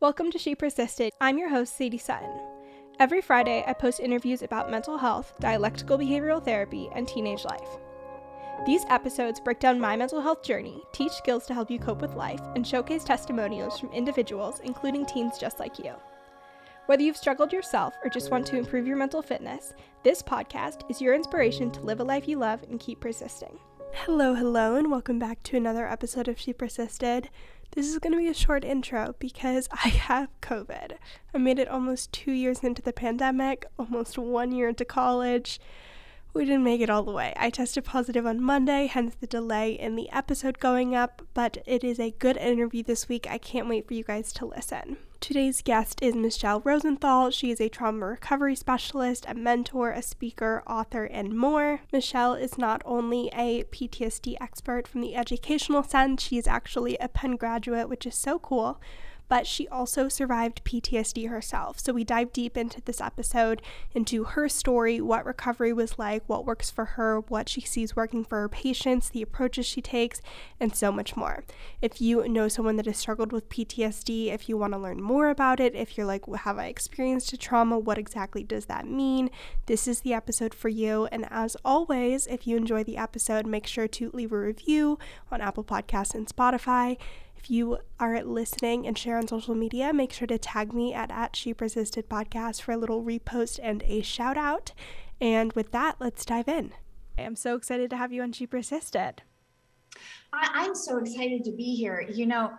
Welcome to She Persisted. I'm your host, Sadie Sutton. Every Friday, I post interviews about mental health, dialectical behavioral therapy, and teenage life. These episodes break down my mental health journey, teach skills to help you cope with life, and showcase testimonials from individuals, including teens just like you. Whether you've struggled yourself or just want to improve your mental fitness, this podcast is your inspiration to live a life you love and keep persisting. Hello, hello, and welcome back to another episode of She Persisted. This is going to be a short intro because I have COVID. I made it almost two years into the pandemic, almost one year into college we didn't make it all the way. I tested positive on Monday, hence the delay in the episode going up, but it is a good interview this week. I can't wait for you guys to listen. Today's guest is Michele Rosenthal. She is a trauma recovery specialist, a mentor, a speaker, author, and more. Michele is not only a PTSD expert from the educational sense, she is actually a Penn graduate, which is so cool but she also survived PTSD herself. So we dive deep into this episode into her story, what recovery was like, what works for her, what she sees working for her patients, the approaches she takes, and so much more. If you know someone that has struggled with PTSD, if you want to learn more about it, if you're like, well, have I experienced a trauma? What exactly does that mean? This is the episode for you. And as always, if you enjoy the episode, make sure to leave a review on Apple Podcasts and Spotify. You are listening and share on social media, make sure to tag me at, at She Persisted Podcast for a little repost and a shout out. And with that, let's dive in. I'm so excited to have you on She Persisted. I, am so excited to be here. You know,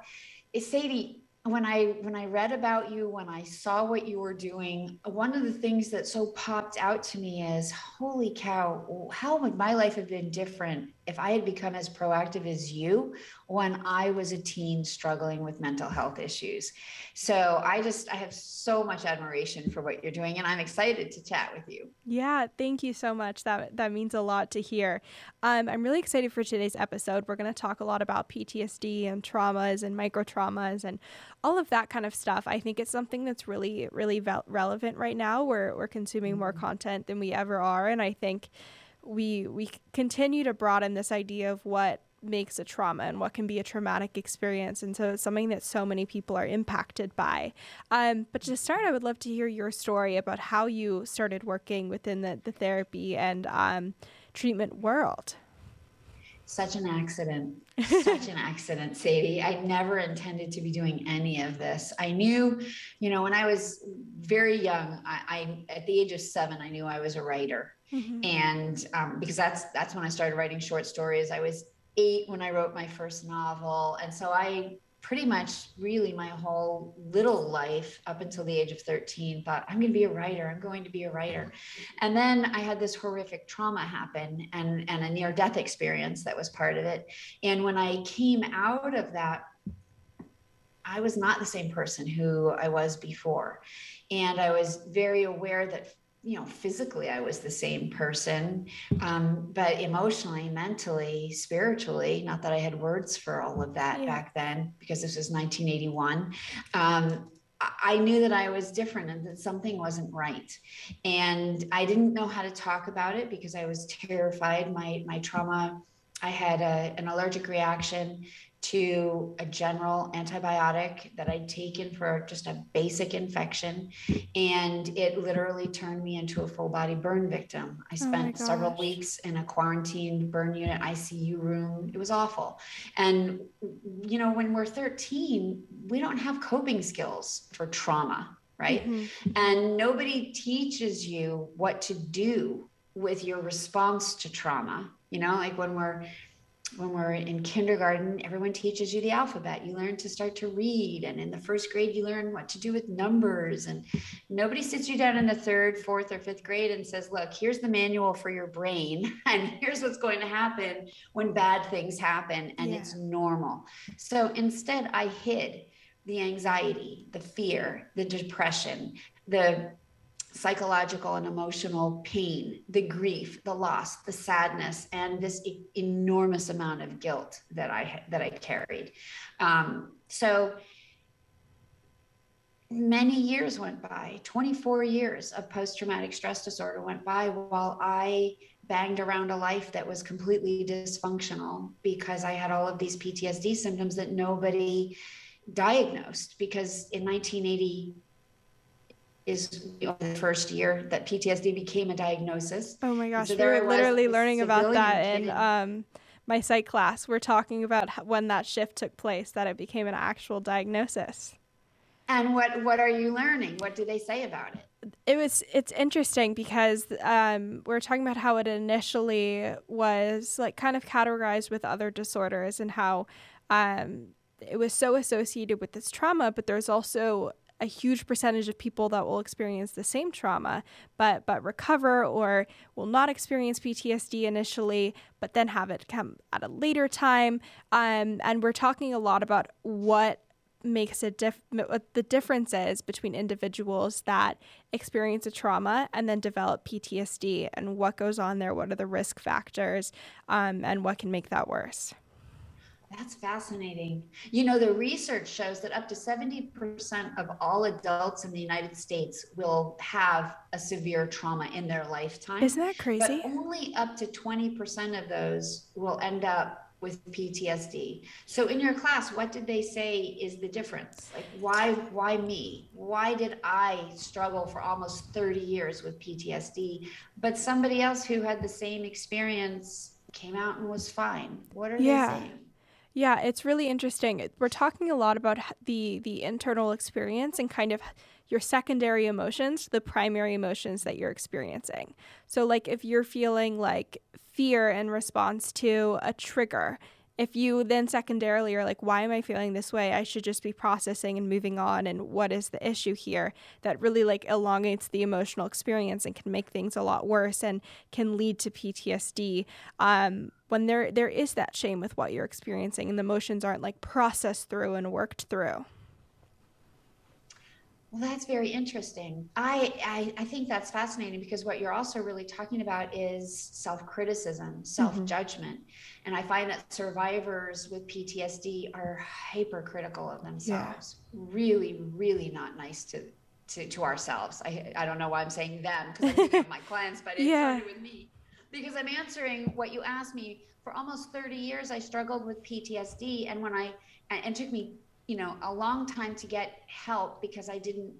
eh, Sadie, when I when I read about you, when I saw what you were doing, one of the things that so popped out to me is, holy cow, how would my life have been different if I had become as proactive as you when I was a teen struggling with mental health issues. So I just, I have so much admiration for what you're doing and I'm excited to chat with you. Yeah, thank you so much. That, that means a lot to hear. Um, I'm really excited for today's episode. We're going to talk a lot about PTSD and traumas and micro traumas and all of that kind of stuff. I think it's something that's really, really ve- relevant right now. We're, we're consuming more mm-hmm. content than we ever are. And I think we we continue to broaden this idea of what makes a trauma and what can be a traumatic experience. And so it's something that so many people are impacted by. Um, but to start i would love to hear your story about how you started working within the, the therapy and um, treatment world. Such an accident. Such an accident sadie. I never intended to be doing any of this. I knew you know when i was very young I, I at the age of seven i knew i was a writer Mm-hmm. And um, because that's that's when I started writing short stories. I was eight when I wrote my first novel, and so I pretty much really my whole little life up until the age of 13 thought i'm going to be a writer. I'm going to be a writer. And then i had this horrific trauma happen and and a near death experience that was part of it. And when i came out of that i was not the same person who i was before. And i was very aware that you know physically i was the same person um, but emotionally mentally spiritually not that i had words for all of that yeah. back then because this was 1981 um, I knew that I was different and that something wasn't right. And I didn't know how to talk about it because I was terrified. My my trauma, I had a, an allergic reaction to a general antibiotic that I'd taken for just a basic infection. And it literally turned me into a full body burn victim. I oh spent oh several weeks in a quarantined burn unit ICU room. It was awful. And, you know, when we're 13, we don't have coping skills for trauma, right? Mm-hmm. And nobody teaches you what to do with your response to trauma. You know, like when we're when we're in kindergarten, everyone teaches you the alphabet. You learn to start to read. And in the first grade, you learn what to do with numbers. And nobody sits you down in the third, fourth, or fifth grade and says, look, here's the manual for your brain. And here's what's going to happen when bad things happen. And yeah. it's normal. So instead, I hid the anxiety, the fear, the depression, the psychological and emotional pain, the grief, the loss, the sadness, and this e- enormous amount of guilt that I that I carried. Um, so many years went by 24 years of post-traumatic stress disorder went by while i banged around a life that was completely dysfunctional because i had all of these ptsd symptoms that nobody diagnosed because in 1980 is the first year that PTSD became a diagnosis. Oh my gosh, so we were literally learning about that in um, my psych class. We're talking about when that shift took place, that it became an actual diagnosis. And what what are you learning? What do they say about it? It was it's interesting because um, we are talking about how it initially was like kind of categorized with other disorders and how um, it was so associated with this trauma, but there's also a huge percentage of people that will experience the same trauma but but recover or will not experience PTSD initially but then have it come at a later time. Um, and we're talking a lot about what makes a diff what the difference is between individuals that experience a trauma and then develop PTSD and what goes on there what are the risk factors um, and what can make that worse that's fascinating. You know, the research shows that up to 70% of all adults in the United States will have a severe trauma in their lifetime. Isn't that crazy? But only up to 20% of those will end up with PTSD. So in your class, what did they say is the difference? Like why why me? Why did I struggle for almost 30 years with PTSD, but somebody else who had the same experience came out and was fine? What are yeah. they saying? Yeah, it's really interesting. We're talking a lot about the the internal experience and kind of your secondary emotions, the primary emotions that you're experiencing. So like if you're feeling like fear in response to a trigger, if you then secondarily are like, why am I feeling this way? I should just be processing and moving on. And what is the issue here? That really like elongates the emotional experience and can make things a lot worse and can lead to PTSD. Um, when there there is that shame with what you're experiencing and the emotions aren't like processed through and worked through. Well, that's very interesting. I, I, I think that's fascinating because what you're also really talking about is self criticism, self judgment, mm-hmm. and I find that survivors with PTSD are hypercritical of themselves. Yeah. Really, really not nice to to, to ourselves. I I don't know why I'm saying them because I'm of my clients, but it yeah. started with me because I'm answering what you asked me. For almost 30 years, I struggled with PTSD, and when I and it took me you know a long time to get help because I didn't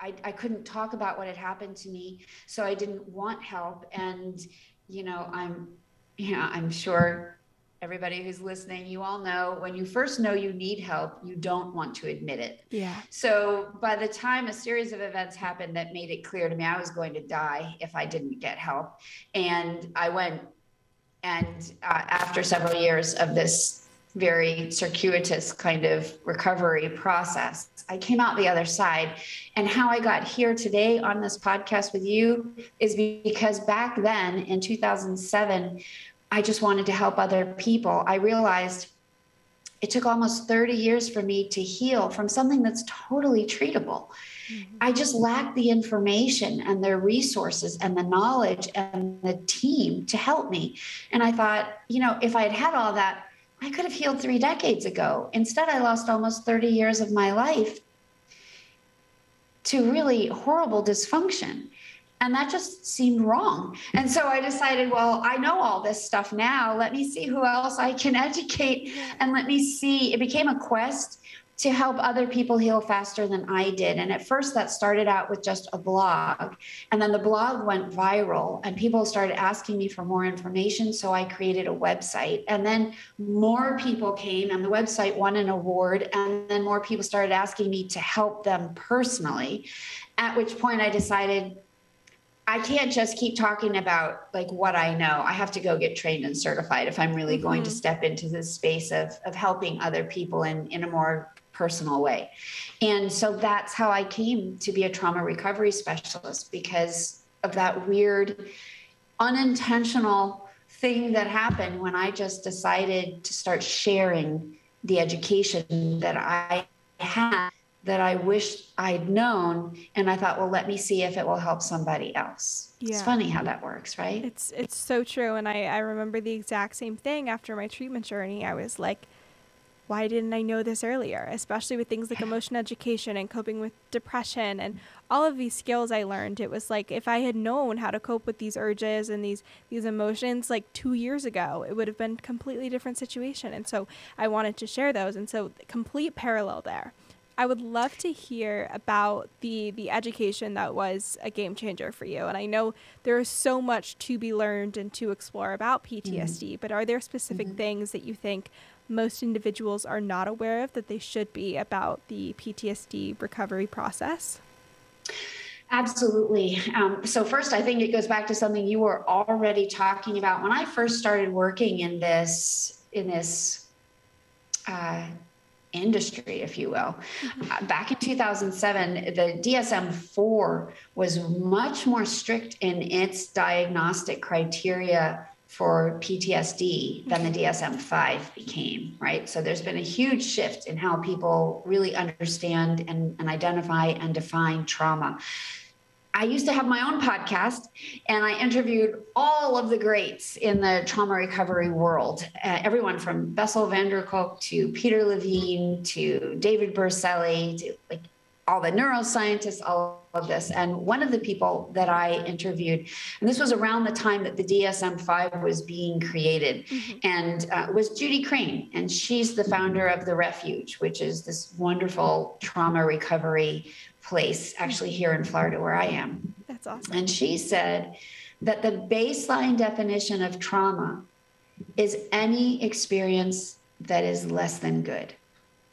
I, I couldn't talk about what had happened to me. So I didn't want help. And you know I'm yeah I'm sure everybody who's listening you all know when you first know you need help you don't want to admit it. Yeah. So by the time a series of events happened that made it clear to me I was going to die if I didn't get help. And I went and uh, after several years of this very circuitous kind of recovery process. I came out the other side. And how I got here today on this podcast with you is because back then in 2007, I just wanted to help other people. I realized it took almost 30 years for me to heal from something that's totally treatable. Mm-hmm. I just lacked the information and the resources and the knowledge and the team to help me. And I thought, you know, if I had had all that, I could have healed three decades ago. Instead, I lost almost 30 years of my life to really horrible dysfunction. And that just seemed wrong. And so I decided, well, I know all this stuff now. Let me see who else I can educate and let me see. It became a quest to help other people heal faster than I did. And at first, that started out with just a blog. And then the blog went viral, and people started asking me for more information. So I created a website. And then more people came, and the website won an award. And then more people started asking me to help them personally. At which point, I decided I can't just keep talking about like what I know. I have to go get trained and certified if I'm really mm-hmm. going to mm-hmm. step into this space of of helping other people in in a more personal way. And so that's how I came to be a trauma recovery specialist because of that weird, unintentional thing that happened when I just decided to start sharing the education that I had that I wished I'd known. And I thought, well, let me see if it will help somebody else. Yeah. It's funny how that works, right? It's it's so true. And I, I remember the exact same thing after my treatment journey. I was like, why didn't I know this earlier? Especially with things like emotion education and coping with depression and all of these skills I learned. It was like if I had known how to cope with these urges and these these emotions like 2 years ago, it would have been a completely different situation. And so I wanted to share those and so complete parallel there. I would love to hear about the the education that was a game changer for you. And I know there is so much to be learned and to explore about PTSD, mm-hmm. but are there specific mm-hmm. things that you think most individuals are not aware of that they should be about the PTSD recovery process? Absolutely. Um, so, first, I think it goes back to something you were already talking about. When I first started working in this, in this uh, industry, if you will. Mm-hmm. Uh, back in 2007, the DSM 4 was much more strict in its diagnostic criteria for PTSD than the DSM 5 became, right? So there's been a huge shift in how people really understand and, and identify and define trauma. I used to have my own podcast and I interviewed all of the greats in the trauma recovery world. Uh, everyone from Bessel van der Kolk to Peter Levine to David Berceli to like all the neuroscientists, all of this. And one of the people that I interviewed, and this was around the time that the DSM 5 was being created, mm-hmm. and uh, was Judy Crane. And she's the founder of The Refuge, which is this wonderful trauma recovery place, actually here in Florida where I am. That's awesome. And she said that the baseline definition of trauma is any experience that is less than good,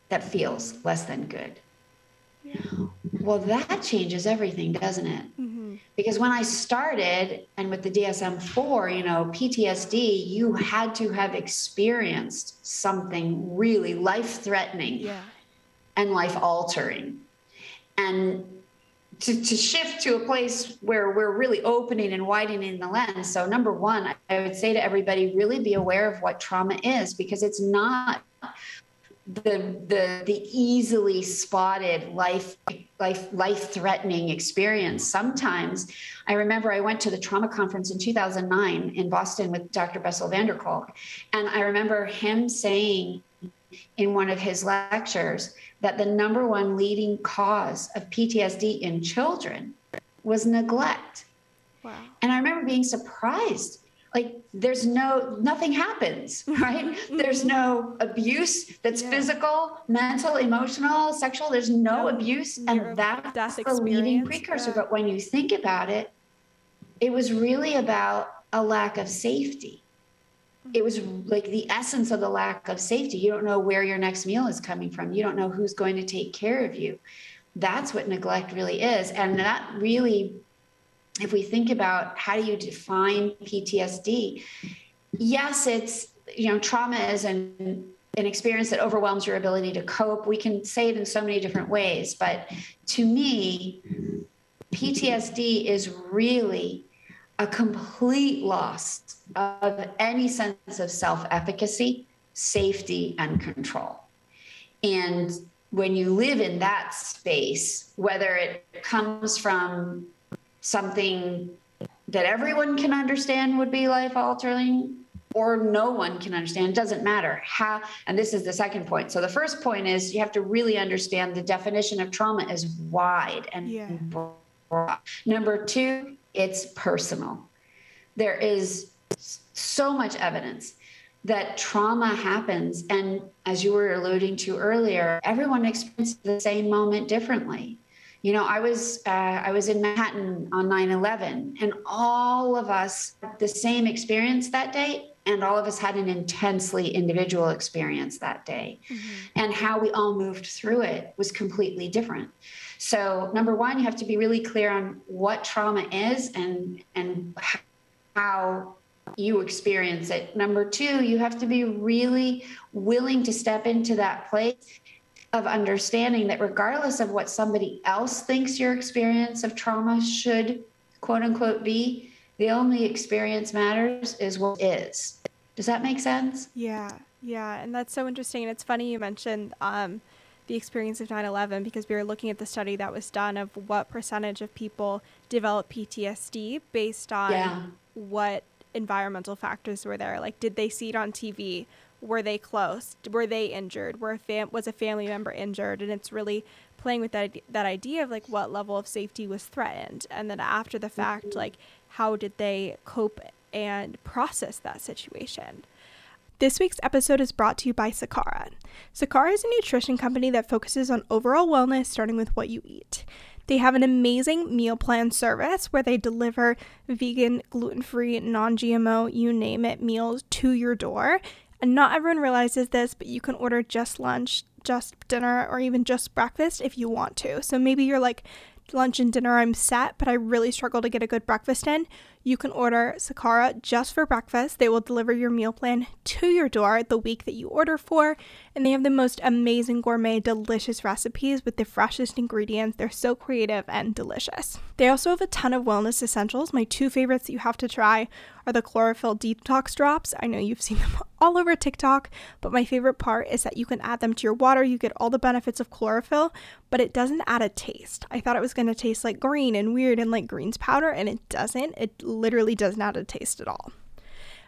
that feels less than good. Well, that changes everything, doesn't it? Mm-hmm. Because when I started and with the DSM 4, you know, PTSD, you had to have experienced something really life threatening yeah. and life altering. And to, to shift to a place where we're really opening and widening the lens. So, number one, I would say to everybody, really be aware of what trauma is because it's not the the the easily spotted life life life threatening experience sometimes i remember i went to the trauma conference in 2009 in boston with dr bessel van der kolk and i remember him saying in one of his lectures that the number one leading cause of ptsd in children was neglect wow. and i remember being surprised like there's no nothing happens right? There's no abuse that's yeah. physical mental emotional sexual. There's no, abuse. And that's the leading precursor. Yeah. but when you think about it it was really about a lack of safety. It was like the essence of the lack of safety. You don't know where your next meal is coming from. You don't know who's going to take care of you. That's what neglect really is. And that really if we think about how do you define PTSD, yes, it's, you know, trauma is an, an experience that overwhelms your ability to cope. We can say it in so many different ways, but to me, PTSD is really a complete loss of any sense of self efficacy, safety, and control. And when you live in that space, whether it comes from something that everyone can understand would be life altering or no one can understand it doesn't matter. How and this is the second point. So the first point is you have to really understand the definition of trauma is wide and yeah. broad. Number two it's personal. There is so much evidence that trauma happens and as you were alluding to earlier everyone experiences the same moment differently you know i was uh, i was in manhattan on 9-11 and all of us had the same experience that day and all of us had an intensely individual experience that day. Mm-hmm. and how we all moved through it was completely different. So number one you have to be really clear on what trauma is and and how you experience it. Number two you have to be really willing to step into that place of understanding that regardless of what somebody else thinks your experience of trauma should quote unquote be, the only experience matters is what is. Does that make sense? Yeah, yeah. And that's so interesting. And it's funny you mentioned um, the experience of 9 11 because we were looking at the study that was done of what percentage of people develop PTSD based on yeah. what environmental factors were there. Like, did they see it on TV? Were they close? Were they injured? Were a fam- was a family member injured? And it's really playing with that that idea of like what level of safety was threatened, and then after the fact, like how did they cope and process that situation. This week's episode is brought to you by Sakara. Sakara is a nutrition company that focuses on overall wellness, starting with what you eat. They have an amazing meal plan service where they deliver vegan, gluten free, non GMO, you name it, meals to your door. And not everyone realizes this, but you can order just lunch, just dinner, or even just breakfast if you want to. So maybe you're like, lunch and dinner I'm set, but I really struggle to get a good breakfast in. You can order Sakara just for breakfast. They will deliver your meal plan to your door the week that you order for, and they have the most amazing gourmet, delicious recipes with the freshest ingredients. They're so creative and delicious. They also have a ton of wellness essentials. My two favorites that you have to try are the chlorophyll detox drops. I know you've seen them all over TikTok, but my favorite part is that you can add them to your water. You get all the benefits of chlorophyll, but it doesn't add a taste. I thought it was going to taste like green and weird and like greens powder, and it doesn't. It literally does not add a taste at all.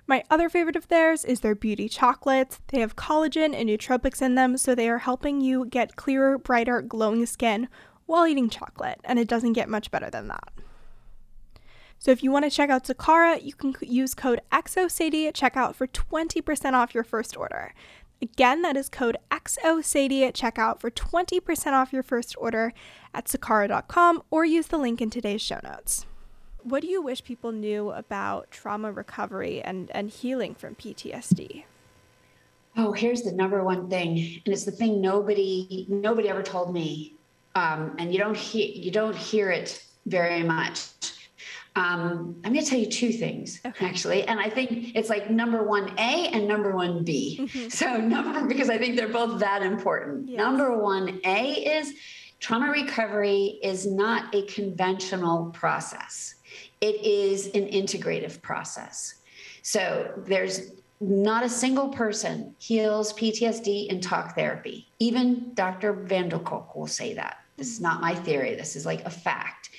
My other favorite of theirs is their beauty chocolates. They have collagen and nootropics in them, so they are helping you get clearer, brighter, glowing skin while eating chocolate, and it doesn't get much better than that. So if you want to check out Sakara, you can use code XOSADIE at checkout for 20% off your first order. Again, that is code XOSADIE at checkout for 20% off your first order at sakara.com or use the link in today's show notes. What do you wish people knew about trauma recovery and, and healing from PTSD? Oh, here's the number one thing, and it's the thing nobody nobody ever told me, um, and you don't hear you don't hear it very much um, I'm going to tell you two things okay. actually, and I think it's like number one A and number one B. Mm-hmm. So number because I think they're both that important. Yes. Number one A is trauma recovery is not a conventional process. It is an integrative process. So there's not a single person heals PTSD in talk therapy. Even Dr. van will say that. This is not my theory. This is like a fact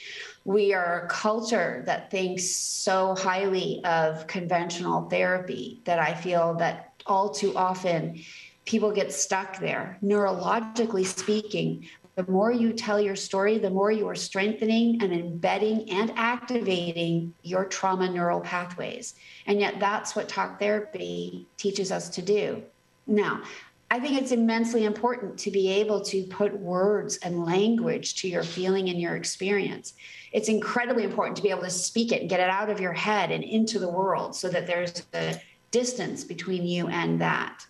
we are a culture that thinks so highly of conventional therapy that I feel that all too often people get stuck there. Neurologically speaking, the more you tell your story, the more you are strengthening and embedding and activating your trauma neural pathways. And yet, that's what talk therapy teaches us to do. Now, I think it's immensely important to be able to put words and language to your feeling and your experience. It's incredibly important to be able to speak it and get it out of your head and into the world so that there's a distance between you and that.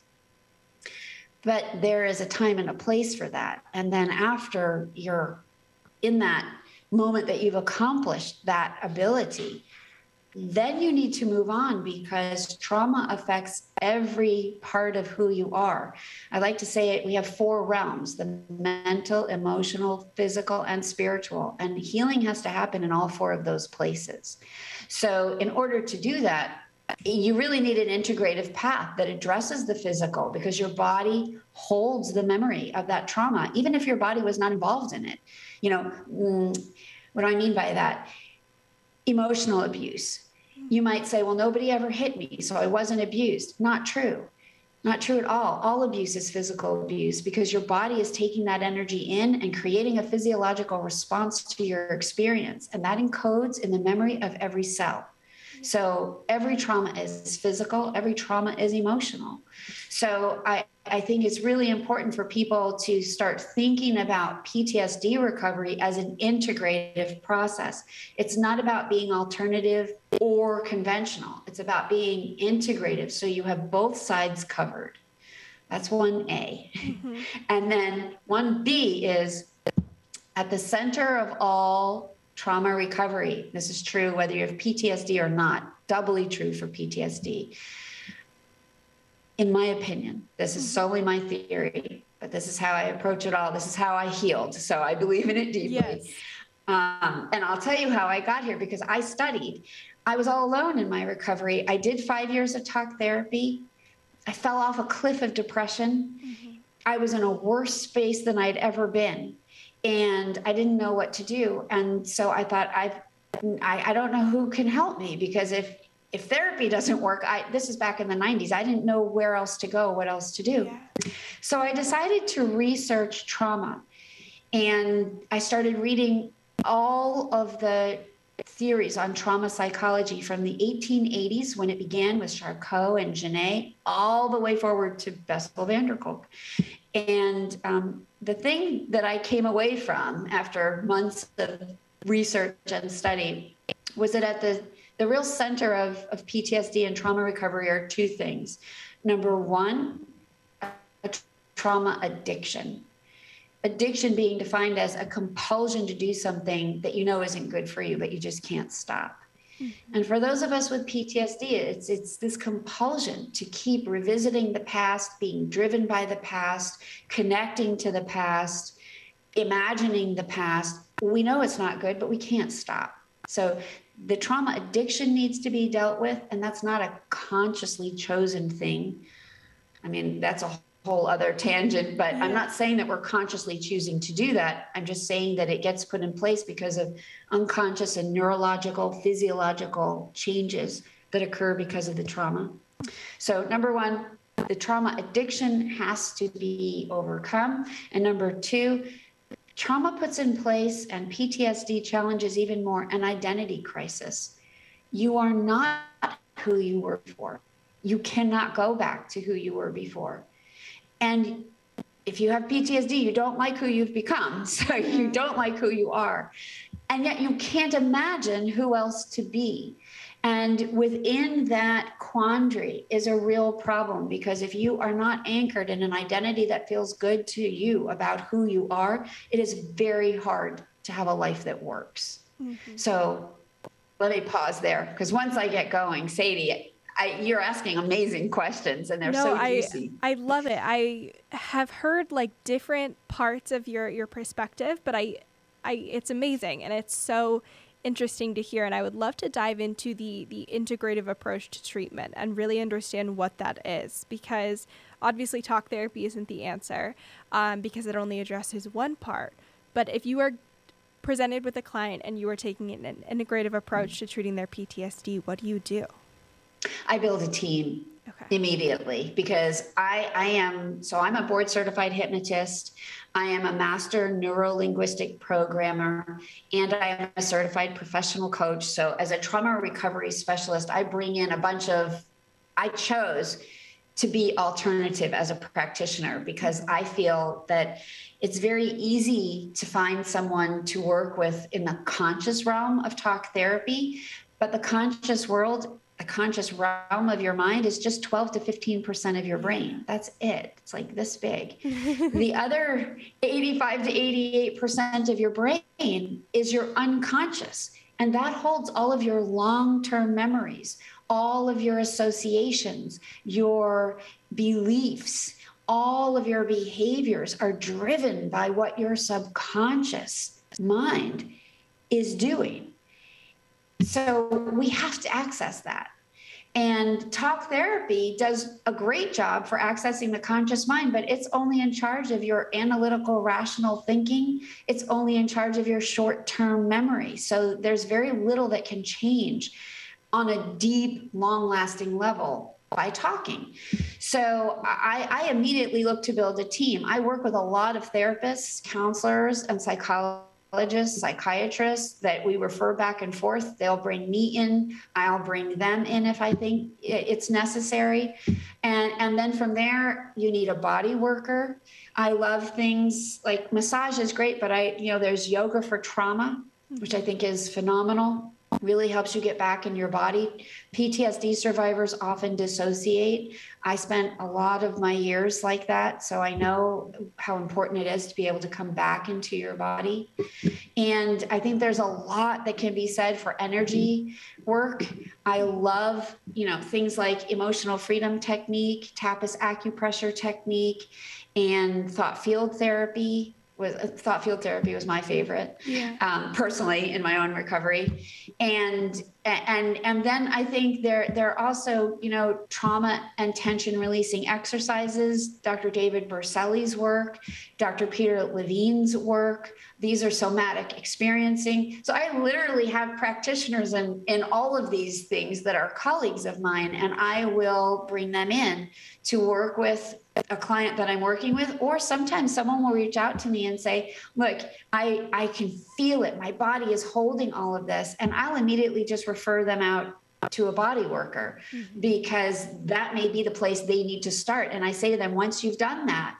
But there is a time and a place for that. And then after you're in that moment that you've accomplished that ability, then you need to move on because trauma affects every part of who you are. I like to say it, we have four realms the mental, emotional, physical, and spiritual. And healing has to happen in all four of those places. So, in order to do that, you really need an integrative path that addresses the physical because your body holds the memory of that trauma, even if your body was not involved in it. You know, mm, what do I mean by that? Emotional abuse you might say, well, nobody ever hit me, so I wasn't abused. Not true. Not true at all. All abuse is physical abuse because your body is taking that energy in and creating a physiological response to your experience. And that encodes in the memory of every cell. So every trauma is physical, every trauma is emotional. So I, I think it's really important for people to start thinking about PTSD recovery as an integrative process. It's not about being alternative or conventional, it's about being integrative. So you have both sides covered. That's 1A. Mm-hmm. And then 1B is at the center of all trauma recovery. This is true whether you have PTSD or not, doubly true for PTSD in my opinion, this is solely my theory, but this is how I approach it all. This is how I healed. So I believe in it deeply. Yes. Um, and I'll tell you how I got here because I studied. I was all alone in my recovery. I did five years of talk therapy. I fell off a cliff of depression. Mm-hmm. I was in a worse space than I'd ever been. And I didn't know what to do. And so I thought, I've, I, I don't know who can help me because if if therapy doesn't work, I this is back in the 90s. I didn't know where else to go, what else to do. Yeah. So I decided to research trauma. And I started reading all of the theories on trauma psychology from the 1880s when it began with Charcot and Janet, all the way forward to Bessel van der Kolk. And um, the thing that I came away from after months of research and study was that at the, the real center of, of PTSD and trauma recovery are two things. Number one, trauma addiction addiction being defined as a compulsion to do something that you know isn't good for you, but you just can't stop. Mm-hmm. And for those of us with PTSD, it's it's this compulsion to keep revisiting the past, being driven by the past, connecting to the past, imagining the past. We know it's not good, but we can't stop. So the trauma addiction needs to be dealt with, and that's not a consciously chosen thing. I mean, that's a whole other tangent, but I'm not saying that we're consciously choosing to do that. I'm just saying that it gets put in place because of unconscious and neurological, physiological changes that occur because of the trauma. So, number one, the trauma addiction has to be overcome. And number two, trauma puts in place and PTSD challenges even more an identity crisis. You are not who you were before. You cannot go back to who you were before. And if you have PTSD, you don't like who you've become. So you mm-hmm. don't like who you are. And yet you can't imagine who else to be. And within that quandary is a real problem because if you are not anchored in an identity that feels good to you about who you are, it is very hard to have a life that works. Mm-hmm. So let me pause there because once I get going, Sadie, I, you're asking amazing questions and they're no, so juicy. I, I love it. I have heard like different parts of your, your perspective, but I, I, it's amazing and it's so interesting to hear. And I would love to dive into the, the integrative approach to treatment and really understand what that is because obviously talk therapy isn't the answer um, because it only addresses one part. But if you are presented with a client and you are taking an integrative approach to treating their PTSD, what do you do? I build a team okay. immediately because I, I am so I'm a board certified hypnotist. I am a master neurolinguistic programmer and I am a certified professional coach. So as a trauma recovery specialist, I bring in a bunch of I chose to be alternative as a practitioner because I feel that it's very easy to find someone to work with in the conscious realm of talk therapy, but the conscious world the conscious realm of your mind is just 12 to 15% of your brain. That's it. It's like this big. the other 85 to 88% of your brain is your unconscious. And that holds all of your long term memories, all of your associations, your beliefs, all of your behaviors are driven by what your subconscious mind is doing. So we have to access that. And talk therapy does a great job for accessing the conscious mind, but it's only in charge of your analytical, rational thinking. It's only in charge of your short term memory. So there's very little that can change on a deep, long lasting level by talking. So I, I, immediately look to build a team. I work with a lot of therapists, counselors, and psychologists psychologists, psychiatrists that we refer back and forth. They'll bring me in, I'll bring them in if I think it's necessary. And, and then from there, you need a body worker. I love things like massage is great, but I, you know, there's yoga for trauma, which I think is phenomenal really helps you get back in your body. PTSD survivors often dissociate. I spent a lot of my years like that, so I know how important it is to be able to come back into your body. And I think there's a lot that can be said for energy work. I love, you know, things like emotional freedom technique, tapas acupressure technique, and thought field therapy was uh, thought field therapy was my favorite yeah. um, personally in my own recovery. And and and then i think there there are also you know trauma and tension releasing exercises. Dr david berceli's work dr peter levine's work. These are somatic experiencing. So i literally have practitioners in in all of these things that are colleagues of mine and i will bring them in to work with a client that I'm working with, or sometimes someone will reach out to me and say, look, I, I can feel it. My body is holding all of this. And I'll immediately just refer them out to a body worker mm-hmm. because that may be the place they need to start. And I say to them, once you've done that,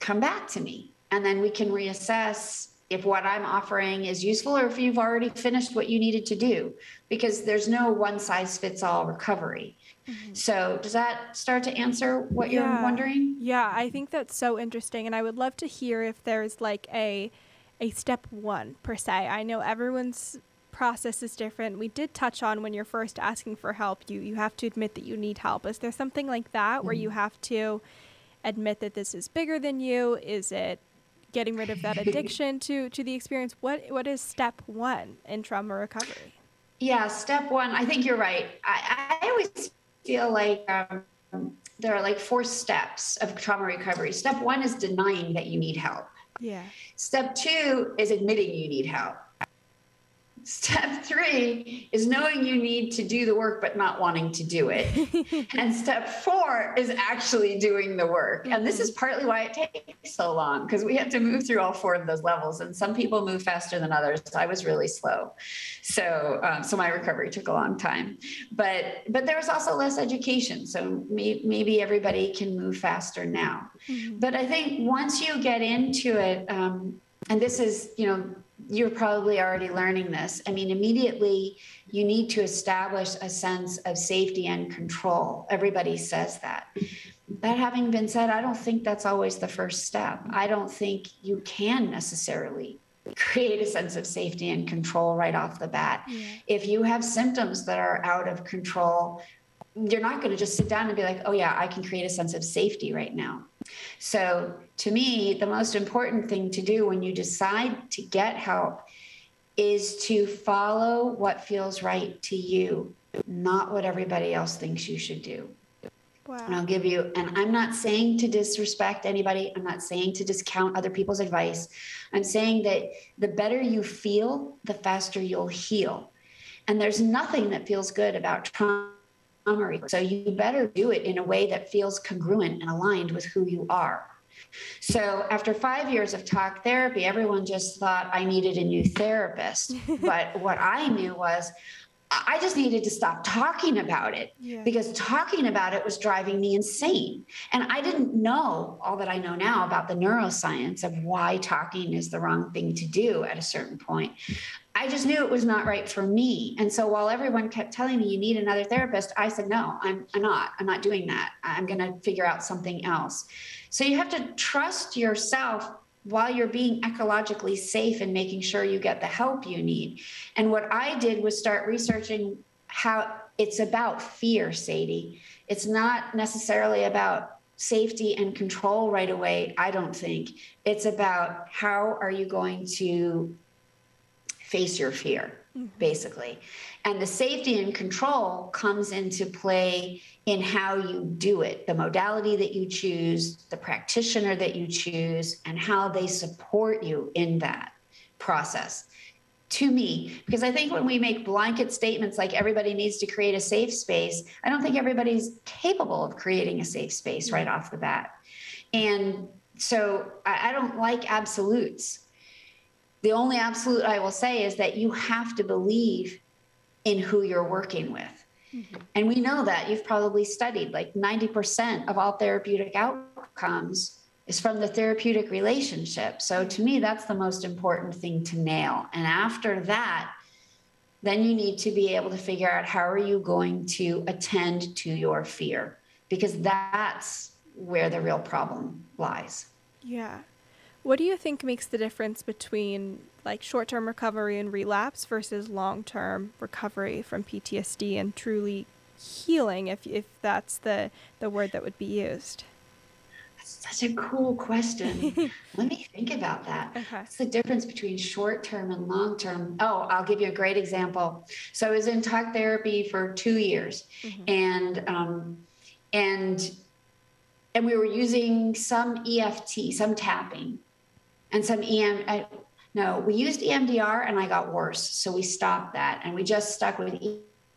come back to me. And then we can reassess if what I'm offering is useful or if you've already finished what you needed to do, because there's no one size fits all recovery. Mm-hmm. So, does that start to answer what yeah. you're wondering? Yeah, I think that's so interesting, and I would love to hear if there's like a a step one per se. I know everyone's process is different. We did touch on when you're first asking for help, you you have to admit that you need help. Is there something like that mm-hmm. where you mm-hmm. have to admit that this is bigger than you? Is it getting rid of that addiction to to the experience? What what is step one in trauma recovery? Yeah, step one. I think you're right. I, I always feel like um, there are like four steps of trauma recovery. Step one is denying that you need help. Yeah. Step two is admitting you need help. Step three is knowing you need to do the work but not wanting to do it. and step four is actually doing the work. And this is partly why it takes so long because we have to move through all four of those levels. And some people move faster than others. I was really slow. So, um, so my recovery took a long time. But, but there was also less education. So may, maybe everybody can move faster now. Mm-hmm. But I think once you get into it, um, and this is, you know, you're probably already learning this. I mean, immediately you need to establish a sense of safety and control. Everybody says that. That having been said, I don't think that's always the first step. I don't think you can necessarily create a sense of safety and control right off the bat. Yeah. If you have symptoms that are out of control, you're not going to just sit down and be like, oh, yeah, I can create a sense of safety right now. So, to me, the most important thing to do when you decide to get help is to follow what feels right to you, not what everybody else thinks you should do. Wow. And I'll give you, and I'm not saying to disrespect anybody. I'm not saying to discount other people's advice. I'm saying that the better you feel, the faster you'll heal. And there's nothing that feels good about trauma so you better do it in a way that feels congruent and aligned with who you are. So after five years of talk therapy, everyone just thought I needed a new therapist. but what I knew was I just needed to stop talking about it yeah. because talking about it was driving me insane. And I didn't know all that I know now about the neuroscience of why talking is the wrong thing to do at a certain point. I just knew it was not right for me. And so while everyone kept telling me you need another therapist, I said, no, I'm, I'm not. I'm not doing that. I'm going to figure out something else. So you have to trust yourself while you're being ecologically safe and making sure you get the help you need. And what I did was start researching how it's about fear, Sadie. It's not necessarily about safety and control right away, I don't think. It's about how are you going to face your fear. Mm-hmm. basically. And the safety and control comes into play in how you do it, the modality that you choose, the practitioner that you choose, and how they support you in that process. To me, because I think when we make blanket statements like everybody needs to create a safe space, I don't think everybody's capable of creating a safe space right mm-hmm. off the bat. And so I, I don't like absolutes the only absolute I will say is that you have to believe in who you're working with. Mm-hmm. And we know that you've probably studied like 90% of all therapeutic outcomes is from the therapeutic relationship. So to me, that's the most important thing to nail. And after that, then you need to be able to figure out how are you going to attend to your fear because that's where the real problem lies. Yeah. What do you think makes the difference between like short-term recovery and relapse versus long-term recovery from PTSD and truly healing if if that's the the word that would be used? such a cool question. Let me think about that. Okay. What's the difference between short term and long term? Oh, I'll give you a great example. So I was in talk therapy for two years, Mhm. and um, and and we were using some EFT, some tapping, and some EM. I, no, we used EMDR, and I got worse, so we stopped that, and we just stuck with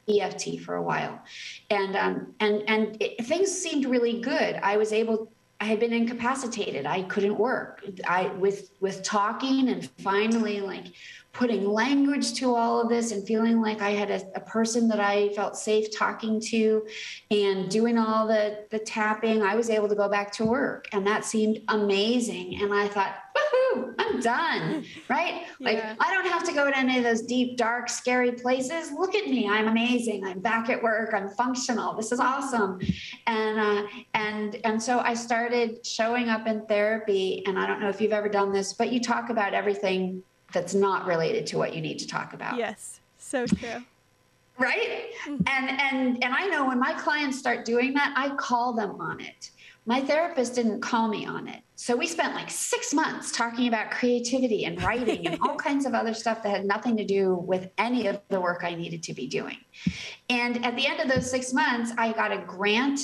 EFT for a while, and um, and and it, things seemed really good. I was able. I had been incapacitated. I couldn't work. I with with talking and finally like putting language to all of this and feeling like I had a, a person that I felt safe talking to and doing all the the tapping, I was able to go back to work. And that seemed amazing. And I thought, woohoo, I'm done. Right? Like I don't have to go to any of those deep, dark, scary places. Look at me. I'm amazing. I'm back at work. I'm functional. This is awesome. And uh, and and so I started showing up in therapy. And I don't know if you've ever done this, but you talk about everything that's not related to what you need to talk about Yes. So true. right Mhm. and and and i know when my clients start doing that i call them on it my therapist didn't call me on it so we spent like six months talking about creativity and writing and all kinds of other stuff that had nothing to do with any of the work i needed to be doing and at the end of those six months i got a grant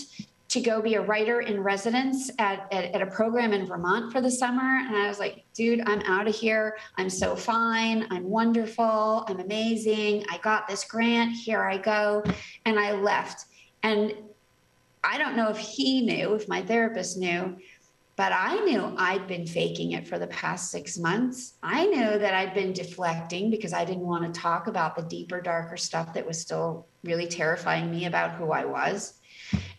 to go be a writer in residence at, at, at a program in Vermont for the summer. And I was like, dude, I'm out of here. I'm so fine. I'm wonderful. I'm amazing. I got this grant. Here I go. And I left. And I don't know if he knew, if my therapist knew, but I knew I'd been faking it for the past six months. I knew that I'd been deflecting because I didn't want to talk about the deeper, darker stuff that was still really terrifying me about who I was.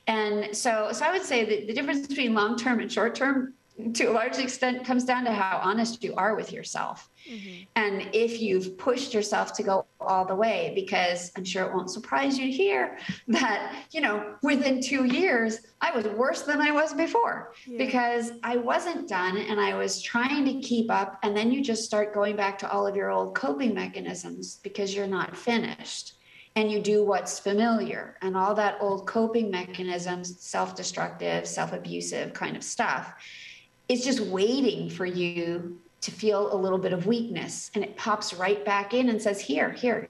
And so, so I would say that the difference between long term and short term, to a large extent, comes down to how honest you are with yourself. Mhm. And if you've pushed yourself to go all the way, because I'm sure it won't surprise you to hear that, you know, within two years, I was worse than I was before Yeah. because I wasn't done and I was trying to keep up. And then you just start going back to all of your old coping mechanisms because you're not finished. And you do what's familiar and all that old coping mechanisms, self destructive, self abusive kind of stuff, is just waiting for you to feel a little bit of weakness. And it pops right back in and says, Here, here,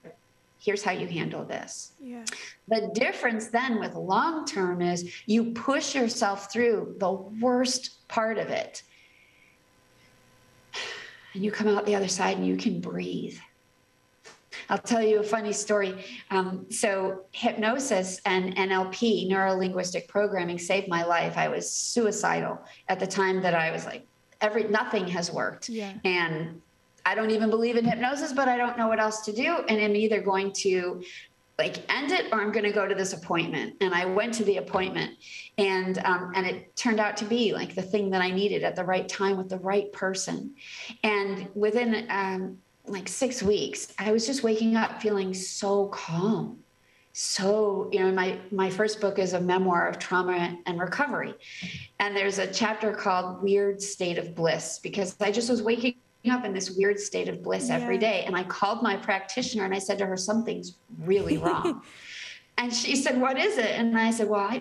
here's how you handle this. yeah. The difference then with long term is you push yourself through the worst part of it. And you come out the other side and you can breathe. I'll tell you a funny story. Um, so, hypnosis and NLP, neuro linguistic programming, saved my life. I was suicidal at the time that I was like, every nothing has worked Yeah. and I don't even believe in hypnosis, but I don't know what else to do. And I'm either going to like end it or I'm going to go to this appointment. And I went to the appointment, and um, and it turned out to be like the thing that I needed at the right time with the right person. And within um, like six weeks, I was just waking up feeling so calm. So, you know, my my first book is a memoir of trauma and recovery. And there's a chapter called Weird State of Bliss because I just was waking up in this weird state of bliss every Yeah. day. And I called my practitioner and I said to her, something's really wrong. and she said, What is it? And I said, Well, I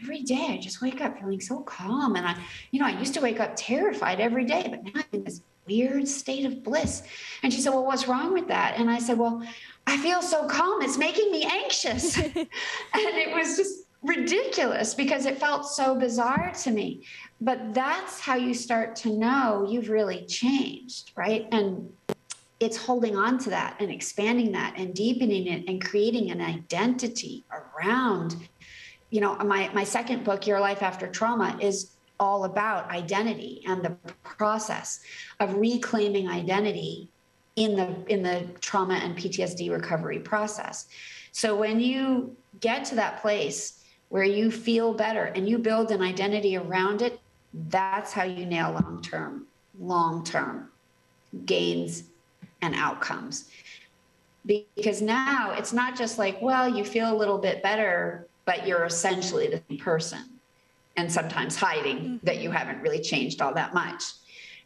every day I just wake up feeling so calm. And I, you know, I used to wake up terrified every day, but now I'm in this weird state of bliss. And she said, Well, what's wrong with that? And I said, Well, I feel so calm. It's making me anxious. and it was just ridiculous because it felt so bizarre to me. But that's how you start to know you've really changed, right? And it's holding on to that and expanding that and deepening it and creating an identity around you know my my second book your life after trauma is all about identity and the process of reclaiming identity in the in the trauma and PTSD recovery process. So when you get to that place where you feel better and you build an identity around it, that's how you nail long term long term gains and outcomes. Because now it's not just like, well, you feel a little bit better, but you're essentially the same person and sometimes hiding mm-hmm. that you haven't really changed all that much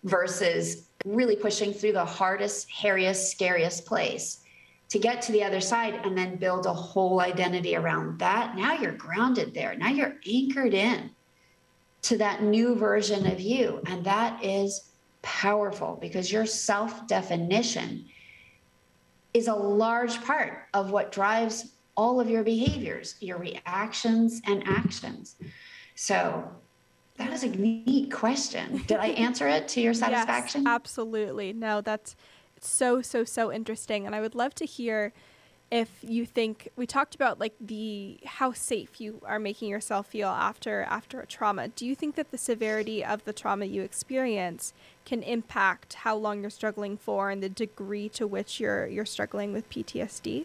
versus really pushing through the hardest, hairiest, scariest place to get to the other side and then build a whole identity around that. Now you're grounded there. Now you're anchored in to that new version of you. And that is powerful because your self definition is a large part of what drives all of your behaviors, your reactions and actions. So that is a neat question. Did I answer it to your satisfaction? Yes, absolutely. No, that's so, so, so interesting. And I would love to hear if you think we talked about like the how safe you are making yourself feel after after a trauma do you think that the severity of the trauma you experience can impact how long you're struggling for and the degree to which you're you're struggling with PTSD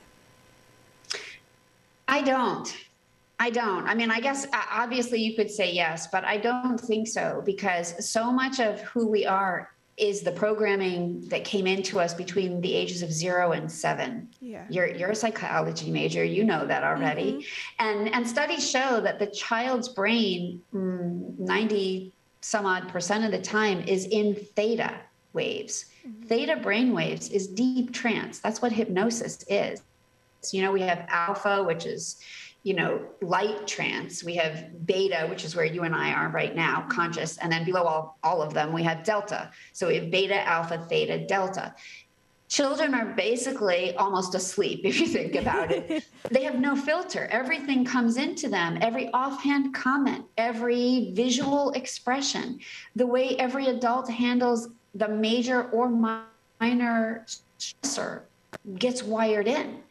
I don't I don't. I mean, I guess obviously you could say yes, but I don't think so because so much of who we are is the programming that came into us between the ages of zero and seven. Yeah. You're you're a psychology major, you know that already. Mm-hmm. And and studies show that the child's brain, mm, 90 some odd percent of the time, is in theta waves. Mm-hmm. Theta brain waves is deep trance. That's what hypnosis is. So, you know, we have alpha, which is you know, light trance. We have beta, which is where you and I are right now, mm-hmm. conscious. And then below all, all of them, we have delta. So we have beta, alpha, theta, delta. Children are basically almost asleep if you think about it. they have no filter. Everything comes into them, every offhand comment, every visual expression, the way every adult handles the major or minor stressor gets wired in.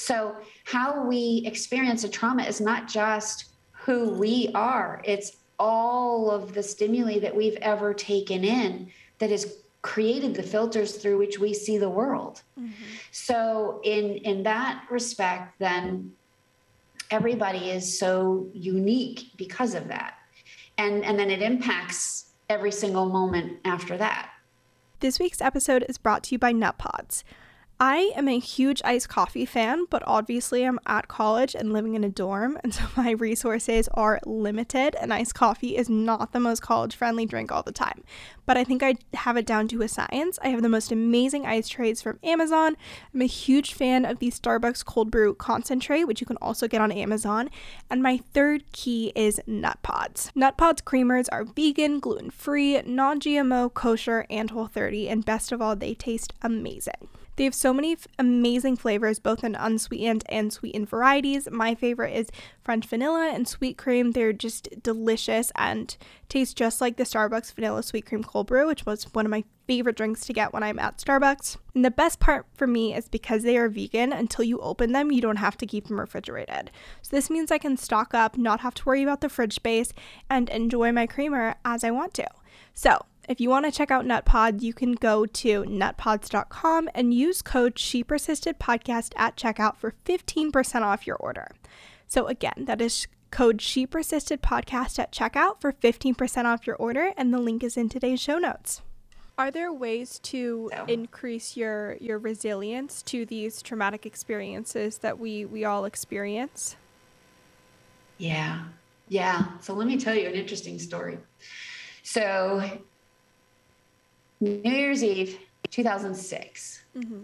So, how we experience a trauma is not just who we are, it's all of the stimuli that we've ever taken in that has created the filters through which we see the world. Mm-hmm. So, in, in that respect, then everybody is so unique because of that. And, and then it impacts every single moment after that. This week's episode is brought to you by Nutpods. I am a huge iced coffee fan, but obviously I'm at college and living in a dorm, and so my resources are limited, and iced coffee is not the most college friendly drink all the time. But I think I have it down to a science. I have the most amazing ice trays from Amazon. I'm a huge fan of the Starbucks cold brew concentrate, which you can also get on Amazon. And my third key is Nutpods. Nut Pods creamers are vegan, gluten free, non GMO, kosher, and whole 30, and best of all, they taste amazing. They have so many f- amazing flavors, both in unsweetened and sweetened varieties. My favorite is French vanilla and sweet cream. They're just delicious and taste just like the Starbucks vanilla sweet cream cold brew, which was one of my favorite drinks to get when I'm at Starbucks. And the best part for me is because they are vegan, until you open them, you don't have to keep them refrigerated. So this means I can stock up, not have to worry about the fridge space, and enjoy my creamer as I want to. So, if you want to check out NutPod, you can go to nutpods.com and use code She Persisted Podcast at checkout for 15% off your order. So again, that is code She Persisted Podcast at checkout for 15% off your order, and the link is in today's show notes. Are there ways to increase your your resilience to these traumatic experiences that we we all experience? Yeah. Yeah. So let me tell you an interesting story. So New Year's Eve, 2006. Mm-hmm.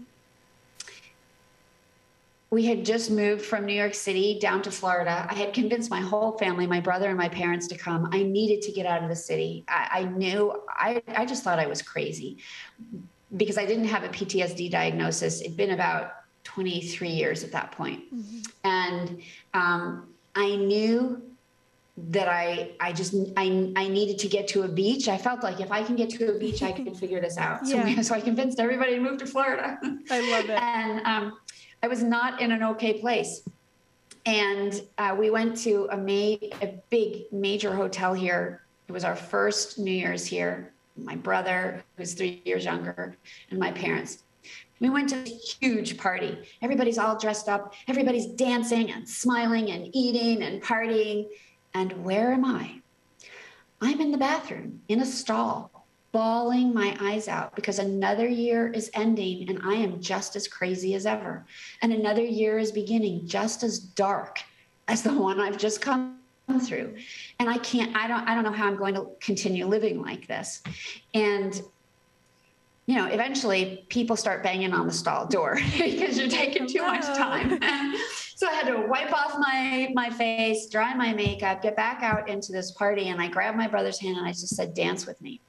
We had just moved from New York City down to Florida. I had convinced my whole family, my brother and my parents, to come. I needed to get out of the city. I, I knew, I, I just thought I was crazy because I didn't have a PTSD diagnosis. It'd been about 23 years at that point. Mm-hmm. And um, I knew that I I just I I needed to get to a beach. I felt like if I can get to a beach, I can figure this out. Yeah. So, so I convinced everybody to move to Florida. I love it. and um, I was not in an okay place. And uh, we went to a ma- a big major hotel here. It was our first New Year's here. My brother, who's three years younger, and my parents. We went to a huge party. Everybody's all dressed up. Everybody's dancing and smiling and eating and partying and where am I? I'm in the bathroom in a stall, bawling my eyes out because another year is ending and I am just as crazy as ever. And another year is beginning just as dark as the one I've just come through. And I can't, I don't, I don't know how I'm going to continue living like this. And you know, eventually people start banging on the stall door because you're taking too much time. so I had to wipe off my my face, dry my makeup, get back out into this party, and I grabbed my brother's hand and I just said, "Dance with me."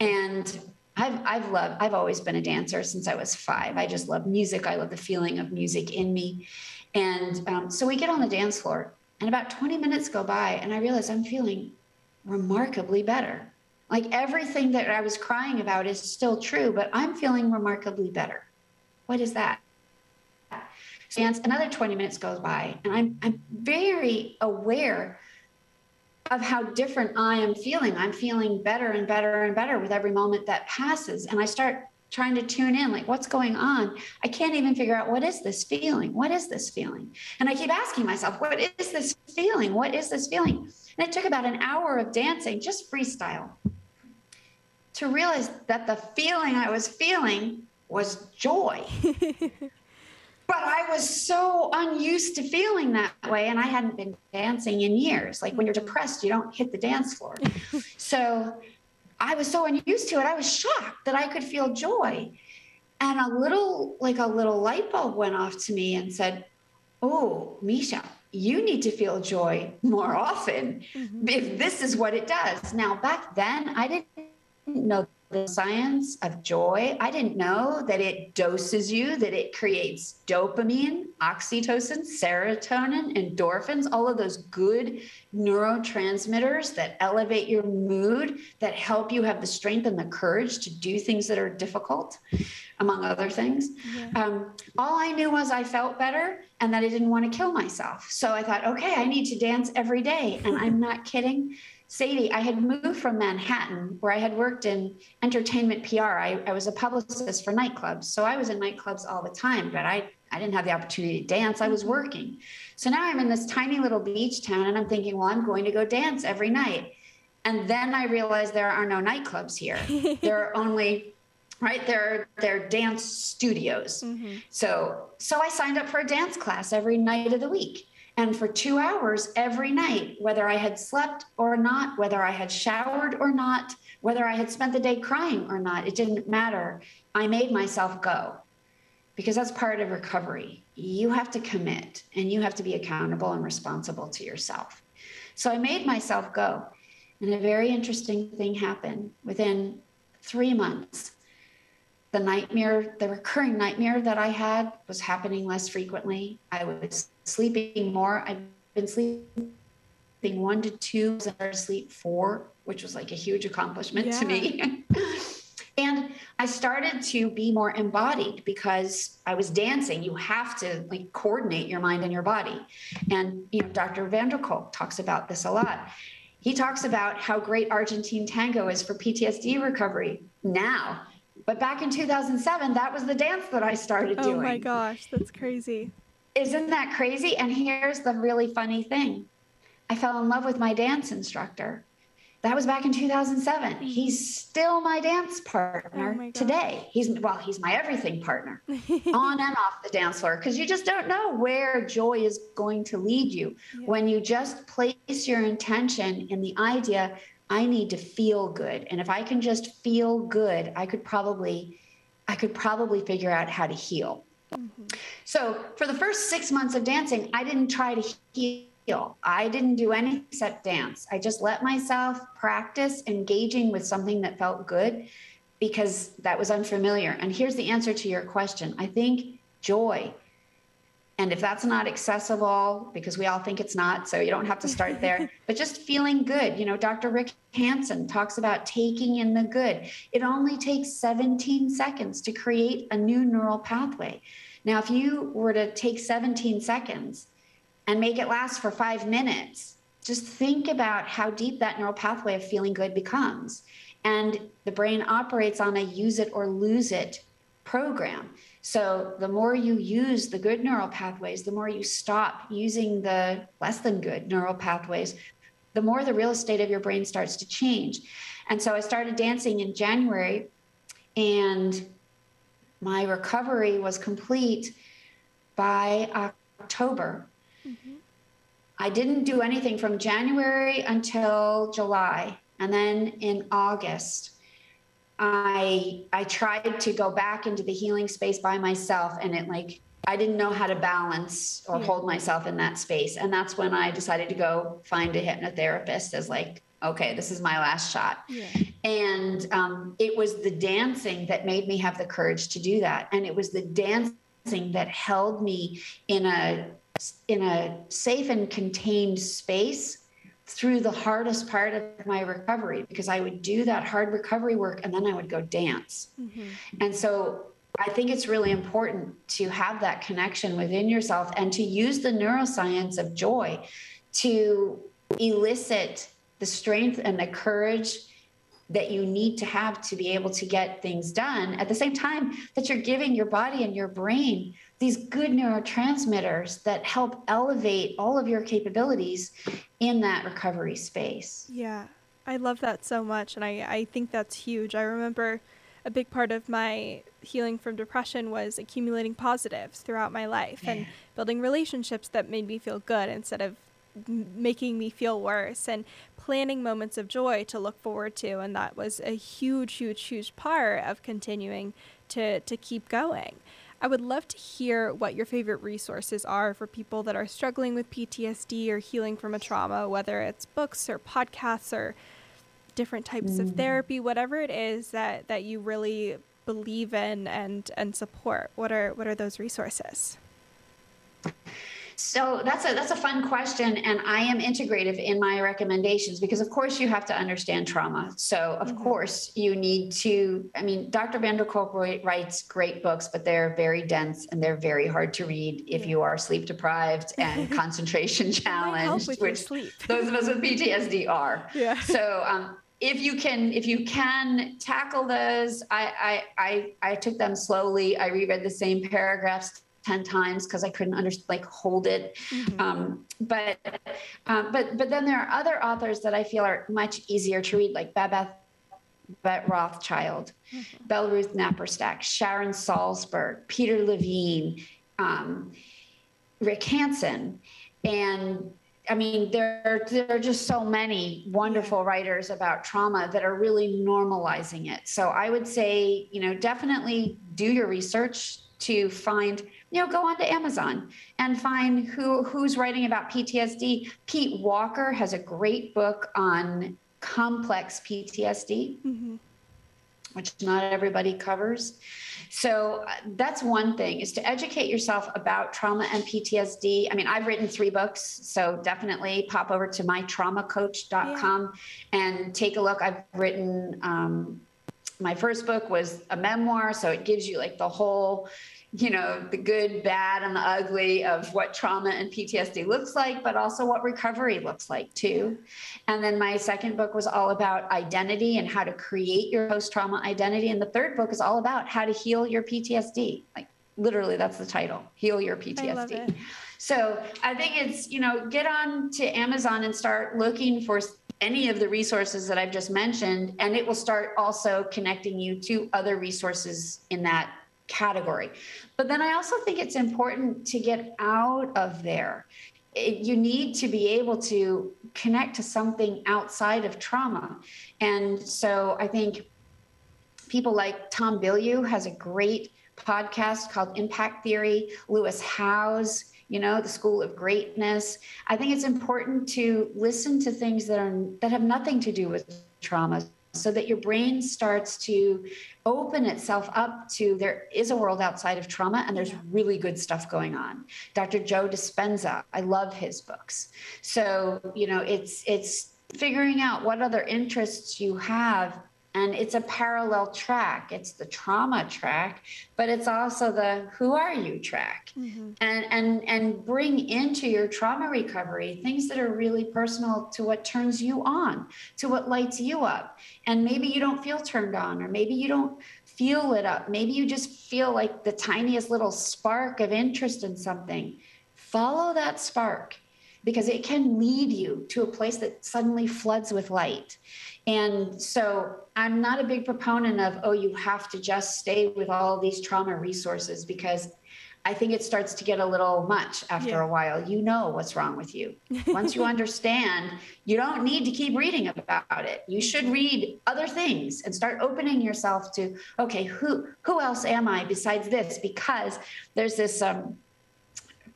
And I've I've loved I've always been a dancer since I was five. I just love music. I love the feeling of music in me. And um, so we get on the dance floor, and about 20 minutes go by, and I realize I'm feeling remarkably better. Like everything that I was crying about is still true, but I'm feeling remarkably better. What is that? Another 20 minutes goes by, and I'm, I'm very aware of how different I am feeling. I'm feeling better and better and better with every moment that passes. And I start trying to tune in like what's going on? I can't even figure out what is this feeling? What is this feeling? And i keep asking myself what is this feeling? What is this feeling? And it took about an hour of dancing just freestyle to realize that the feeling i was feeling was joy but I was so unused to feeling that way. And I hadn't been dancing in years. Like when you're mm-hmm. depressed, you don't hit the dance floor. so I was so unused to it. I was shocked that I could feel joy. And a little, like a little light bulb went off to me and said, Oh, Misha, you need to feel joy more often mm-hmm. if this is what it does. Now, back then, I didn't know the science of joy. I didn't know that it doses you, that it creates dopamine, oxytocin, serotonin, endorphins, all of those good neurotransmitters that elevate your mood, that help you have the strength and the courage to do things that are difficult, among other things. Yeah. Um, all I knew was I felt better and that I didn't want to kill myself. So I thought, okay, I need to dance every day. And I'm not kidding. Sadie, I had moved from Manhattan where I had worked in entertainment PR. I, I, was a publicist for nightclubs. So I was in nightclubs all the time, but I, I didn't have the opportunity to dance. I was mm-hmm. working. So now I'm in this tiny little beach town and I'm thinking, well, I'm going to go dance every night. And then I realized there are no nightclubs here. there are only right there there are dance studios. Mm-hmm. So so I signed up for a dance class every night of the week. And for two hours every night, whether I had slept or not, whether I had showered or not, whether I had spent the day crying or not, it didn't matter. I made myself go because that's part of recovery. You have to commit and you have to be accountable and responsible to yourself. So I made myself go. And a very interesting thing happened within three months. The nightmare, the recurring nightmare that I had was happening less frequently. I was sleeping more. I've been sleeping one to two, I started sleep four, which was like a huge accomplishment yeah. to me. and I started to be more embodied because I was dancing. You have to like coordinate your mind and your body. And you know, Dr. van der Kolk talks about this a lot. He talks about how great Argentine tango is for PTSD recovery now. But back in 2007, that was the dance that I started doing. Oh my gosh, that's crazy. Isn't that crazy? And here's the really funny thing I fell in love with my dance instructor. That was back in 2007. Mm-hmm. He's still my dance partner oh today. He's well, he's my everything partner on and off the dance floor because you just don't know where joy is going to lead you yeah. when you just place your intention in the idea I need to feel good. And if I can just feel good, I could probably I could probably figure out how to heal. Mm-hmm. So for the first six months of dancing, I didn't try to heal. I didn't do anything except dance. I just let myself practice engaging with something that felt good because that was unfamiliar. And here's the answer to your question I think joy. And if that's not accessible, because we all think it's not, so you don't have to start there, but just feeling good. You know, Dr. Rick Hanson talks about taking in the good. It only takes 17 seconds to create a new neural pathway. Now, if you were to take 17 seconds and make it last for five minutes, just think about how deep that neural pathway of feeling good becomes. And the brain operates on a use it or lose it program. So the more you use the good neural pathways, the more you stop using the less than good neural pathways, the more the real estate of your brain starts to change. And so I started dancing in January and my recovery was complete by October. Mm-hmm. I didn't do anything from January until July. And then in August, I I tried to go back into the healing space by myself and it like I didn't know how to balance or hold myself in that space. And that's when I decided to go find a hypnotherapist as like, okay, this is my last shot. Yeah. And um, it was the dancing that made me have the courage to do that. And it was the dancing that held me in a in a safe and contained space through the hardest part of my recovery because I would do that hard recovery work and then I would go dance. Mm-hmm. And so I think it's really important to have that connection within yourself and to use the neuroscience of joy to elicit the strength and the courage that you need to have to be able to get things done at the same time that you're giving your body and your brain these good neurotransmitters that help elevate all of your capabilities in that recovery space. Yeah, I love that so much. And I, I think that's huge. I remember a big part of my healing from depression was accumulating positives throughout my life yeah. and building relationships that made me feel good instead of making me feel worse and planning moments of joy to look forward to and that was a huge huge huge part of continuing to to keep going I would love to hear what your favorite resources are for people that are struggling with PTSD or healing from a trauma, whether it's books or podcasts or different types mm. of therapy, whatever it is that, that you really believe in and, and support. What are what are those resources? So that's a that's a fun question, and I am integrative in my recommendations because, of course, you have to understand trauma. So, of mm-hmm. course, you need to. I mean, Dr. van der Kolk writes great books, but they're very dense and they're very hard to read if you are sleep deprived and concentration challenged, which those of us with PTSD are. Yeah. So. Um, if you can if you can tackle those I, I i i took them slowly i reread the same paragraphs 10 times because I couldn't understand, like hold it. Mm-hmm. Um, but, um, but, but then there are other authors that I feel are much easier to read, like Babette Rothschild, mm-hmm. Belleruth Naparstek, Sharon Salzberg, Peter Levine, um, Rick Hanson. And I mean, there, there are just so many wonderful writers about trauma that are really normalizing it. So I would say, you know, definitely do your research to find you know, go on to Amazon and find who who's writing about PTSD. Pete Walker has a great book on complex PTSD, mm-hmm. which not everybody covers. So uh, that's one thing is to educate yourself about trauma and PTSD. I mean, I've written three books, so definitely pop over to mytraumacoach.com yeah. and take a look. I've written um, my first book was a memoir, so it gives you like the whole you know, the good, bad, and the ugly of what trauma and PTSD looks like, but also what recovery looks like too. And then my second book was all about identity and how to create your post trauma identity. And the third book is all about how to heal your PTSD. Like literally, that's the title Heal Your PTSD. So I think it's, you know, get on to Amazon and start looking for any of the resources that I've just mentioned, and it will start also connecting you to other resources in that category. But then I also think it's important to get out of there. It, you need to be able to connect to something outside of trauma. And so I think people like Tom Bilyeu has a great podcast called Impact Theory, Lewis Howes, you know, the School of Greatness. I think it's important to listen to things that are that have nothing to do with trauma so that your brain starts to open itself up to there is a world outside of trauma and there's really good stuff going on. Dr joe dispenza i love his books. So you know it's it's figuring out what other interests you have and it's a parallel track. It's the trauma track but it's also the who are you track. Mm-hmm. and and and bring into your trauma recovery things that are really personal to what turns you on to what lights you up. And maybe you don't feel turned on or maybe you don't feel lit up. Maybe you just feel like the tiniest little spark of interest in something. Follow that spark because it can lead you to a place that suddenly floods with light And so I'm not a big proponent of, oh, you have to just stay with all these trauma resources because I think it starts to get a little much after yeah. a while. You know what's wrong with you. Once you understand, you don't need to keep reading about it. You should read other things and start opening yourself to, okay, who who else am I besides this? Because there's this um,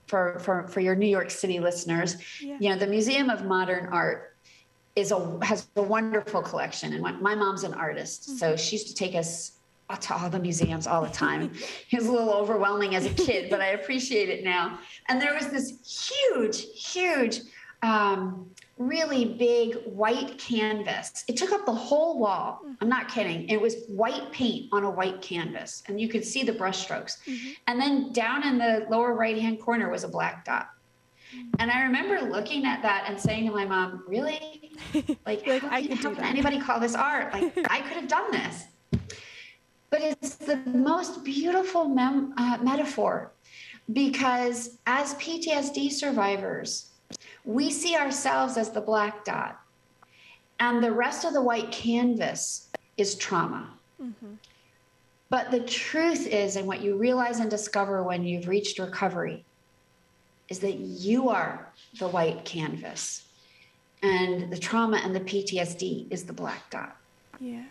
for for for your New York City listeners, yeah. you know, the Museum of Modern Art is a has a wonderful collection and my, mom's an artist mm-hmm. so she used to take us to all the museums all the time. it was a little overwhelming as a kid, but I appreciate it now. And there was this huge, huge, um, really big white canvas. It took up the whole wall. I'm not kidding. It was white paint on a white canvas, and you could see the brushstrokes. Mm-hmm. And then down in the lower right hand corner was a black dot. And I remember looking at that and saying to my mom, "Really? Like, like how, can, how can anybody call this art? Like, I could have done this." But it's the most beautiful mem- uh, metaphor because as PTSD survivors, we see ourselves as the black dot, and the rest of the white canvas is trauma. Mm-hmm. But the truth is, and what you realize and discover when you've reached recovery, is that you are the white canvas, and the trauma and the PTSD is the black dot. Yeah.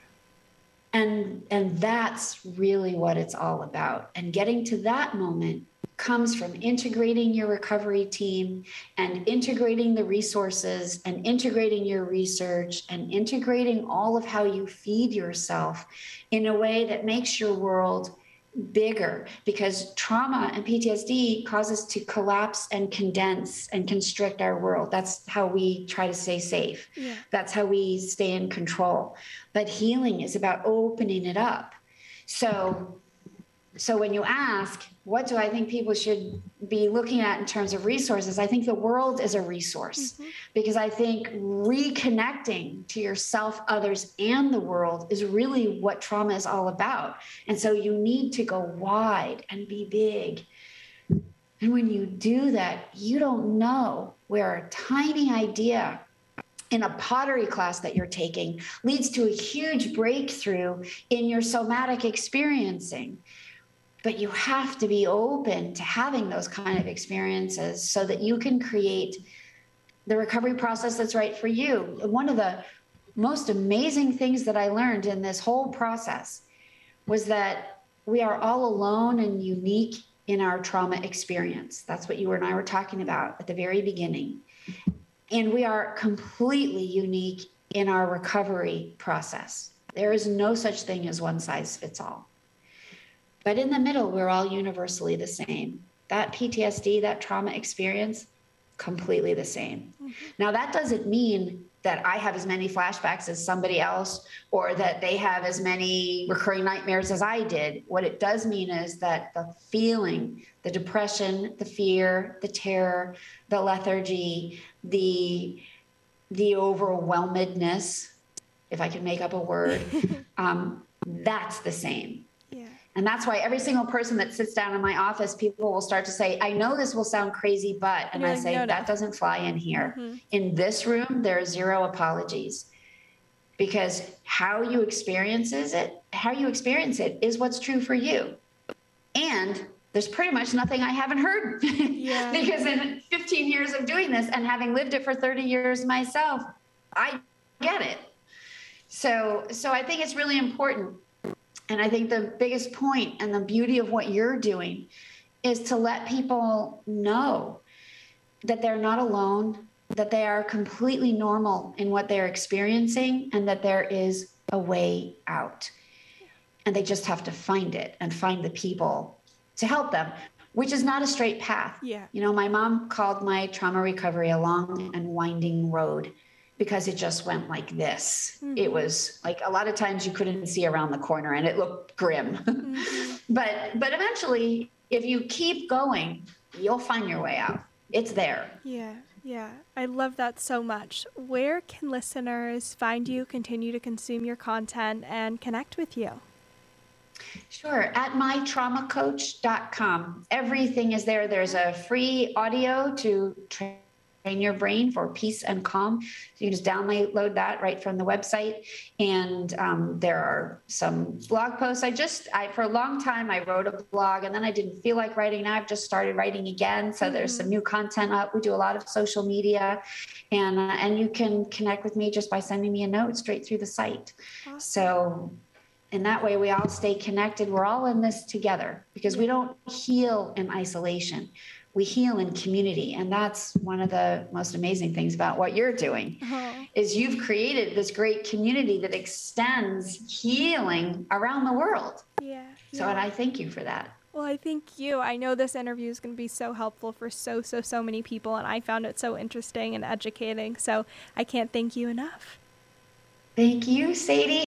And and that's really what it's all about. And getting to that moment comes from integrating your recovery team and integrating the resources and integrating your research and integrating all of how you feed yourself in a way that makes your world bigger because trauma and PTSD cause us to collapse and condense and constrict our world. That's how we try to stay safe. Yeah. That's how we stay in control. But healing is about opening it up. So so when you ask, what do I think people should be looking at in terms of resources? I think the world is a resource mm-hmm. because I think reconnecting to yourself, others, and the world is really what trauma is all about. And so you need to go wide and be big. And when you do that, you don't know where a tiny idea in a pottery class that you're taking leads to a huge breakthrough in your somatic experiencing but you have to be open to having those kind of experiences so that you can create the recovery process that's right for you. One of the most amazing things that I learned in this whole process was that we are all alone and unique in our trauma experience. That's what you and I were talking about at the very beginning. And we are completely unique in our recovery process. There is no such thing as one size fits all. But in the middle, we're all universally the same. That PTSD, that trauma experience, completely the same. Mm-hmm. Now, that doesn't mean that I have as many flashbacks as somebody else or that they have as many recurring nightmares as I did. What it does mean is that the feeling, the depression, the fear, the terror, the lethargy, the the overwhelmedness, if I can make up a word, um, that's the same. And that's why every single person that sits down in my office, people will start to say, I know this will sound crazy, but, and, I like, say, no, no. that doesn't fly in here. Mm-hmm. In this room, there are zero apologies because how you experiences it, how you experience it is what's true for you. And there's pretty much nothing I haven't heard yeah. because in 15 years of doing this and having lived it for 30 years myself, I get it. So, so I think it's really important and I think the biggest point and the beauty of what you're doing is to let people know that they're not alone, that they are completely normal in what they're experiencing, and that there is a way out. And they just have to find it and find the people to help them, which is not a straight path. Yeah. You know, my mom called my trauma recovery a long and winding road because it just went like this. Mm-hmm. It was like a lot of times you couldn't see around the corner and it looked grim. Mm-hmm. but but eventually if you keep going, you'll find your way out. It's there. Yeah. Yeah. I love that so much. Where can listeners find you, continue to consume your content and connect with you? Sure. At mytraumacoach.com. Everything is there. There's a free audio to Train Your Brain for Peace and Calm. So you can just download that right from the website. And um, there are some blog posts. I just, I for a long time, I wrote a blog and then I didn't feel like writing. Now I've just started writing again. So mm-hmm. there's some new content up. We do a lot of social media, and uh, and you can connect with me just by sending me a note straight through the site. Awesome. So and that way we all stay connected. We're all in this together because we don't heal in isolation. We heal in community. And that's one of the most amazing things about what you're doing uh-huh. is you've created this great community that extends healing around the world. Yeah. So yeah. and I thank you for that. Well, I thank you. I know this interview is going to be so helpful for so, so, so many people, and I found it so interesting and educating. So I can't thank you enough. Thank you, Sadie.